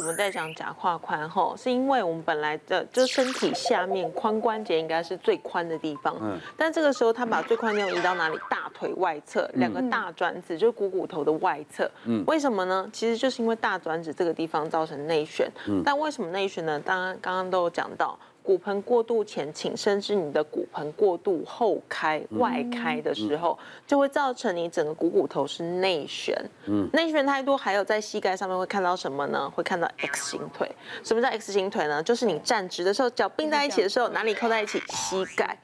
我们在讲假胯宽吼，是因为我们本来的就身体下面髋关节应该是最宽的地方，嗯，但这个时候他把最宽的地方移到哪里？大腿外侧，两个大转子就是股骨头的外侧，嗯，为什么呢？其实就是因为大转子这个地方造成内旋，嗯，但为什么内旋呢？当然刚刚都有讲到。骨盆过度前倾，甚至你的骨盆过度后开、外开的时候，就会造成你整个股骨头是内旋。嗯，内旋太多，还有在膝盖上面会看到什么呢？会看到 X 型腿。什么叫 X 型腿呢？就是你站直的时候，脚并在一起的时候，哪里扣在一起？膝盖。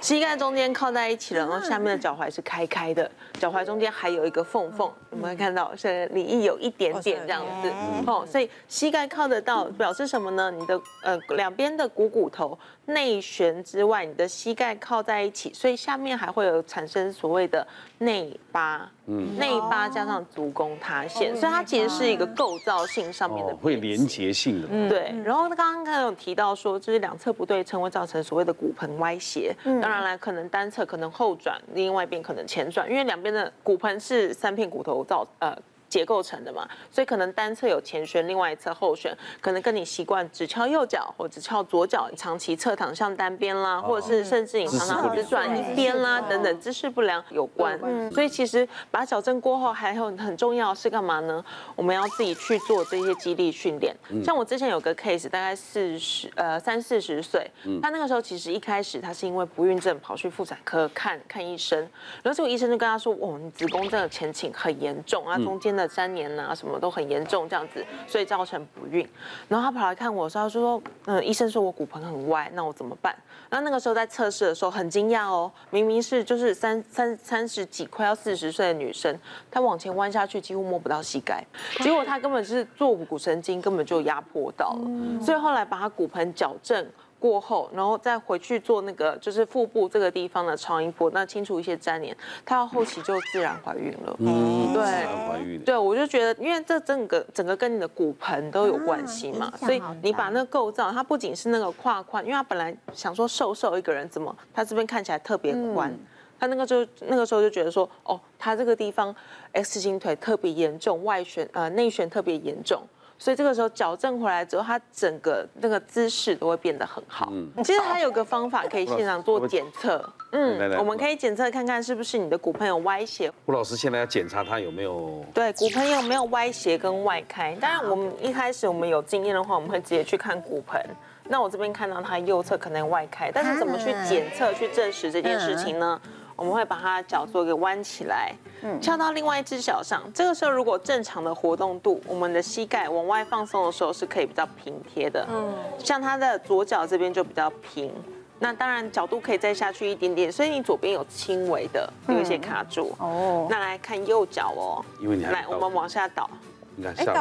膝盖中间靠在一起了，然后下面的脚踝是开开的，脚踝中间还有一个缝缝，我们会看到是里翼有一点点这样子，哦，所以膝盖靠得到，表示什么呢？你的呃两边的股骨头内旋之外，你的膝盖靠在一起，所以下面还会有产生所谓的内八，嗯，内八加上足弓塌陷，所以它其实是一个构造性上面的会连结性的，对。然后刚刚刚有提到说，就是两侧不对称会造成所谓的骨盆歪斜，当然了，可能单侧可能后转，另外一边可能前转，因为两边的骨盆是三片骨头造呃。结构成的嘛，所以可能单侧有前旋，另外一侧后旋，可能跟你习惯只翘右脚或只翘左脚，长期侧躺向单边啦，或者是甚至你常常只转一边啦等等姿势不良有关。所以其实把矫正过后，还有很重要是干嘛呢？我们要自己去做这些肌力训练。像我之前有个 case，大概四十呃三四十岁，他那个时候其实一开始他是因为不孕症跑去妇产科看看医生，然后结果医生就跟他说：“哦，你子宫真的前倾很严重啊，中间的。”三年呐、啊，什么都很严重，这样子，所以造成不孕。然后他跑来看我，说：“他说，嗯，医生说我骨盆很歪，那我怎么办？”那那个时候在测试的时候很惊讶哦，明明是就是三三三十几快要四十岁的女生，她往前弯下去几乎摸不到膝盖，结果她根本是坐骨神经根本就压迫到了，所以后来把她骨盆矫正。过后，然后再回去做那个，就是腹部这个地方的超音波，那清除一些粘连，她到后期就自然怀孕了。嗯，对，自然怀孕。对，我就觉得，因为这整个整个跟你的骨盆都有关系嘛，所以你把那个构造，它不仅是那个胯宽，因为他本来想说瘦瘦一个人怎么，他这边看起来特别宽，他那个就那个时候就觉得说，哦，他这个地方 X 型腿特别严重，外旋呃内旋特别严重。所以这个时候矫正回来之后，他整个那个姿势都会变得很好。嗯，其实还有个方法可以现场做检测。嗯，我们可以检测看看是不是你的骨盆有歪斜。吴老师现在要检查他有没有对骨盆有没有歪斜跟外开。当然，我们一开始我们有经验的话，我们会直接去看骨盆。那我这边看到他右侧可能外开，但是怎么去检测去证实这件事情呢？我们会把它脚做一个弯起来，翘到另外一只脚上。这个时候，如果正常的活动度，我们的膝盖往外放松的时候，是可以比较平贴的。嗯，像他的左脚这边就比较平。那当然角度可以再下去一点点，所以你左边有轻微的有一些卡住。哦，那来看右脚哦，因为你来，我们往下倒。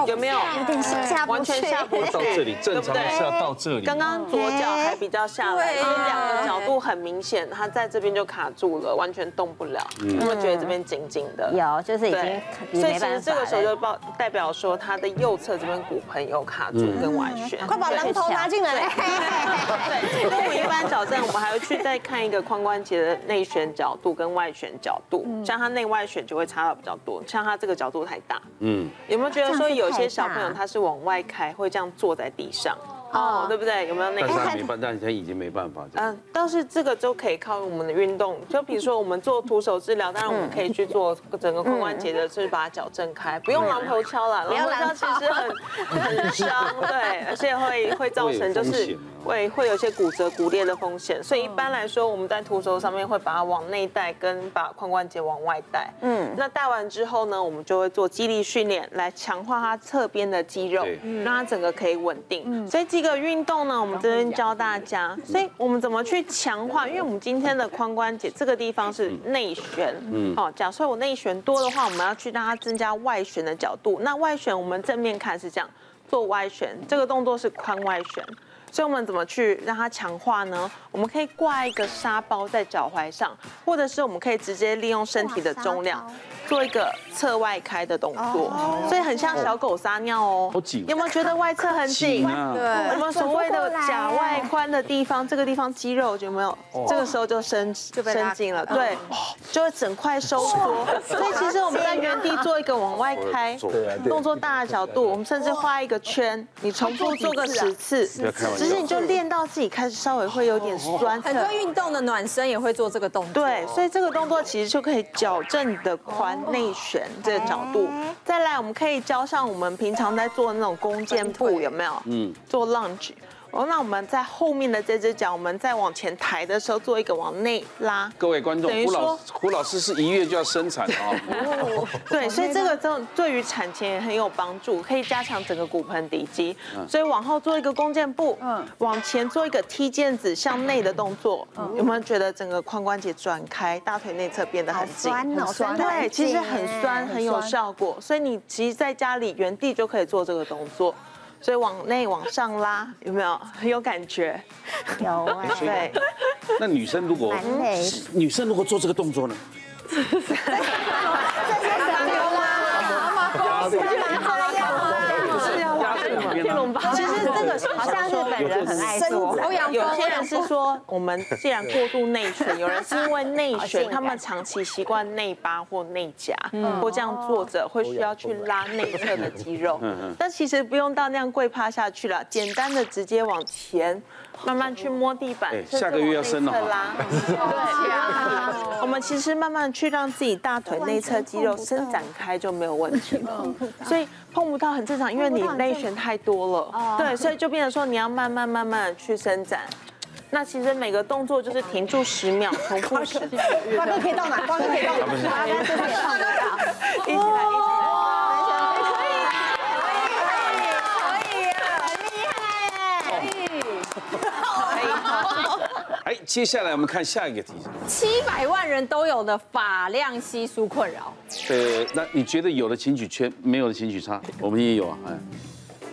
有没有有点下完全下不去？到这里正常是要到这里。刚刚左脚还比较下来，因为两个角度很明显，它在这边就卡住了，完全动不了。有没有觉得这边紧紧的？有，就是已经所以其实这个时候就报代表说他的右侧这边骨盆有卡住跟外旋。快把榔头拿进来。对，那我们一般矫正，我们还会去再看一个髋关节的内旋角度跟外旋角度，像他内外旋就会差到比较多，像他这个角度太大。嗯，有没有觉得？所以有些小朋友他是往外开，会这样坐在地上，哦，对不对？有没有那个？但是他没办，但是他已经没办法。嗯，但是这个就可以靠我们的运动，就比如说我们做徒手治疗，当然我们可以去做整个髋关节的，就是把它矫正开，不用榔头敲了，榔头敲 其实很很伤，对，而且会会造成就是。会会有些骨折、骨裂的风险，所以一般来说，我们在徒手上面会把它往内带，跟把髋关节往外带。嗯，那带完之后呢，我们就会做肌力训练，来强化它侧边的肌肉，让它整个可以稳定。所以这个运动呢，我们这边教大家。所以我们怎么去强化？因为我们今天的髋关节这个地方是内旋，嗯，好，假设我内旋多的话，我们要去让它增加外旋的角度。那外旋我们正面看是这样，做外旋，这个动作是髋外旋。所以我们怎么去让它强化呢？我们可以挂一个沙包在脚踝上，或者是我们可以直接利用身体的重量。做一个侧外开的动作，所以很像小狗撒尿哦。好紧，有没有觉得外侧很紧？啊、对，我们所谓的假外宽的地方，这个地方肌肉有没有？这个时候就伸就伸紧了，对，就会整块收缩。所以其实我们在原地做一个往外开动作，大的角度，我们甚至画一个圈，你重复做个十次，其实你就练到自己开始稍微会有点酸。很多运动的暖身也会做这个动作。对，所以这个动作其实就可以矫正你的髋。内旋这个角度，再来我们可以教上我们平常在做的那种弓箭步，有没有？嗯，做 lunge。哦，那我们在后面的这只脚，我们再往前抬的时候，做一个往内拉。各位观众，胡老胡老师是一月就要生产啊。对，所以这个这种对于产前也很有帮助，可以加强整个骨盆底肌。所以往后做一个弓箭步，嗯，往前做一个踢毽子向内的动作，有没有觉得整个髋关节转开，大腿内侧变得很紧？很酸，对，其实很酸，很有效果。所以你其实在家里原地就可以做这个动作。所以往内往上拉，有没有？很有感觉？有啊。对。那女生如果女生如果做这个动作呢？这些什么啦？其实这个好像日本人很爱说，有些人是说我们既然过度内旋，有人是因为内旋，他们长期习惯内八或内夹，或这样坐着会需要去拉内侧的肌肉。但其实不用到那样跪趴下去了，简单的直接往前，慢慢去摸地板。下个月要生了。对，我们其实慢慢去让自己大腿内侧肌肉伸展开就没有问题了。所以碰不到很正常，因为你内旋太多了。对，所以就变成说你要慢慢慢慢的去伸展。那其实每个动作就是停住十秒，重复十次。瓜哥可以到哪？瓜哥可以到哪？一起来。接下来我们看下一个题。七百万人都有的发量稀疏困扰。呃，那你觉得有的请举圈，没有的请举叉？我们也有啊，哎，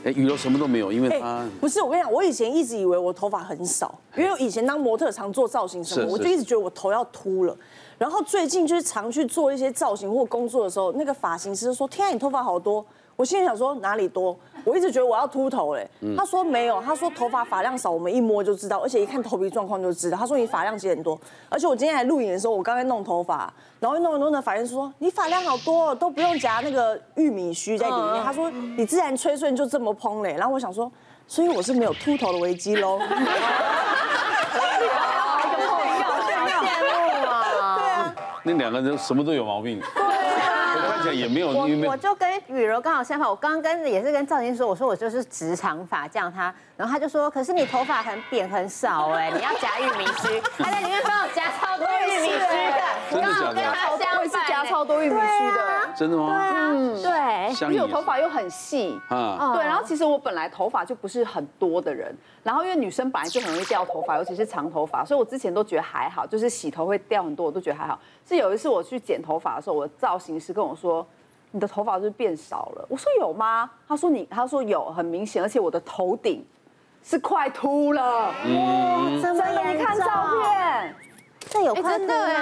哎，雨柔什么都没有，因为她不是我跟你讲，我以前一直以为我头发很少，因为我以前当模特常做造型什么，我就一直觉得我头要秃了。然后最近就是常去做一些造型或工作的时候，那个发型师说：“天啊，你头发好多。”我心里想说哪里多？我一直觉得我要秃头嘞。他说没有，他说头发发量少，我们一摸就知道，而且一看头皮状况就知道。他说你发量其实很多，而且我今天来录影的时候，我刚才弄头发，然后一弄一弄的发型师说你发量好多，都不用夹那个玉米须在里面。他说你自然吹顺就这么蓬嘞。然后我想说，所以我是没有秃头的危机喽。那两个人什么都有毛病。也没有，我我就跟雨柔刚好相反，我刚刚跟也是跟赵晶说，我说我就是直长发这样她，然后她就说，可是你头发很扁很少哎，你要夹玉米须，她在里面帮我夹超多玉米须的，真的假的？我也是夹超多玉米须的，真的吗？嗯，对，因为我头发又很细啊，对，然后其实我本来头发就不是很多的人，然后因为女生本来就很容易掉头发，尤其是长头发，所以我之前都觉得还好，就是洗头会掉很多，我都觉得还好。是有一次我去剪头发的时候，我的造型师跟我说。你的头发是不是变少了？我说有吗？他说你，他说有，很明显，而且我的头顶是快秃了。哇，真的？你看照片，这有真的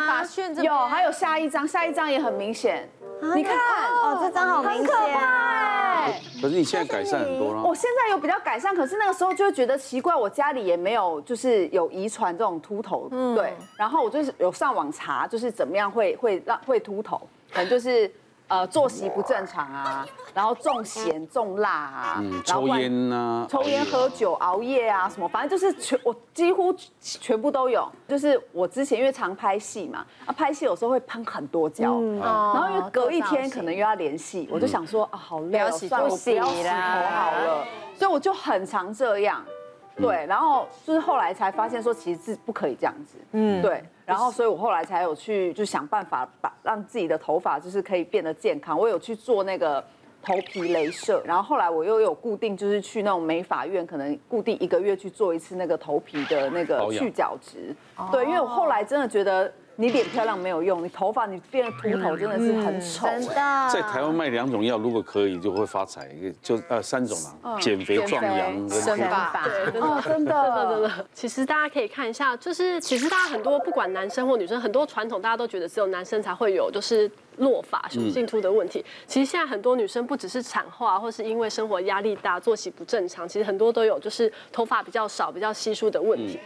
有，还有下一张，下一张也很明显。你看，哦，这张好明显。可是你现在改善很多了。我现在有比较改善，可是那个时候就会觉得奇怪，我家里也没有就是有遗传这种秃头，对。然后我就是有上网查，就是怎么样会会让会秃头，可能就是。呃，作息不正常啊，然后重咸重辣啊，嗯，抽烟啊，抽烟喝酒熬夜啊，什么，反正就是全我几乎全部都有。就是我之前因为常拍戏嘛，啊，拍戏有时候会喷很多胶，然后因为隔一天可能又要连戏，我就想说啊，好累，算了，我不要洗头好了，所以我就很常这样。对，然后就是后来才发现说，其实是不可以这样子。嗯，对，然后所以我后来才有去就想办法把让自己的头发就是可以变得健康。我有去做那个头皮镭射，然后后来我又有固定就是去那种美发院，可能固定一个月去做一次那个头皮的那个去角质。对，因为我后来真的觉得你脸漂亮没有用，你头发你变得秃头真的是很丑。真的，在台湾卖两种药，如果可以就会发财，就呃三种啊，减肥、壮阳跟生发。对，哦，真的，真的，真的。其实大家可以看一下，就是其实大家很多不管男生或女生，很多传统大家都觉得只有男生才会有，就是落发、雄性秃的问题。其实现在很多女生不只是产后啊，或是因为生活压力大、作息不正常，其实很多都有就是头发比较少、比较稀疏的问题。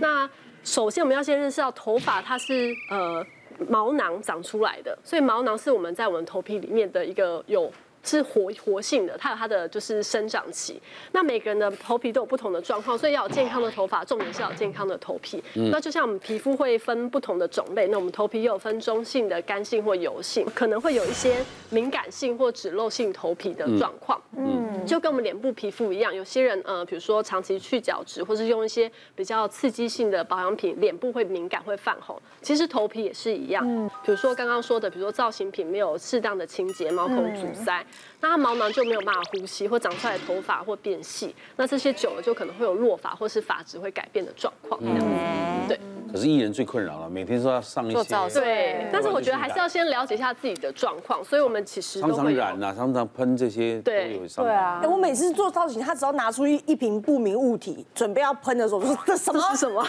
那首先我们要先认识到头发它是呃毛囊长出来的，所以毛囊是我们在我们头皮里面的一个有。是活活性的，它有它的就是生长期。那每个人的头皮都有不同的状况，所以要有健康的头发，重点是要有健康的头皮。那就像我们皮肤会分不同的种类，那我们头皮又有分中性的、干性或油性，可能会有一些敏感性或脂漏性头皮的状况。嗯，就跟我们脸部皮肤一样，有些人呃，比如说长期去角质，或是用一些比较刺激性的保养品，脸部会敏感会泛红。其实头皮也是一样，比如说刚刚说的，比如说造型品没有适当的清洁，毛孔阻塞。那它毛囊就没有办法呼吸，或长出来的头发或变细，那这些久了就可能会有落发或是发质会改变的状况。嗯，对。可是艺人最困扰了，每天都要上一些。对，但是我觉得还是要先了解一下自己的状况，所以我们其实常常染啊，常常喷这些。对，对啊。我每次做造型，他只要拿出一一瓶不明物体，准备要喷的时候，我就说这什么什么？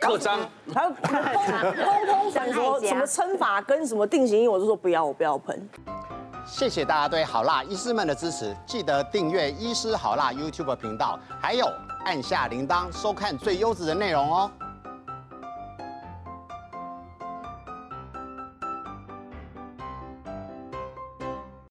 刻章。还有 通通粉什么什么称法跟什么定型液，我就说不要，我不要喷。谢谢大家对好辣医师们的支持，记得订阅医师好辣 YouTube 频道，还有按下铃铛收看最优质的内容哦。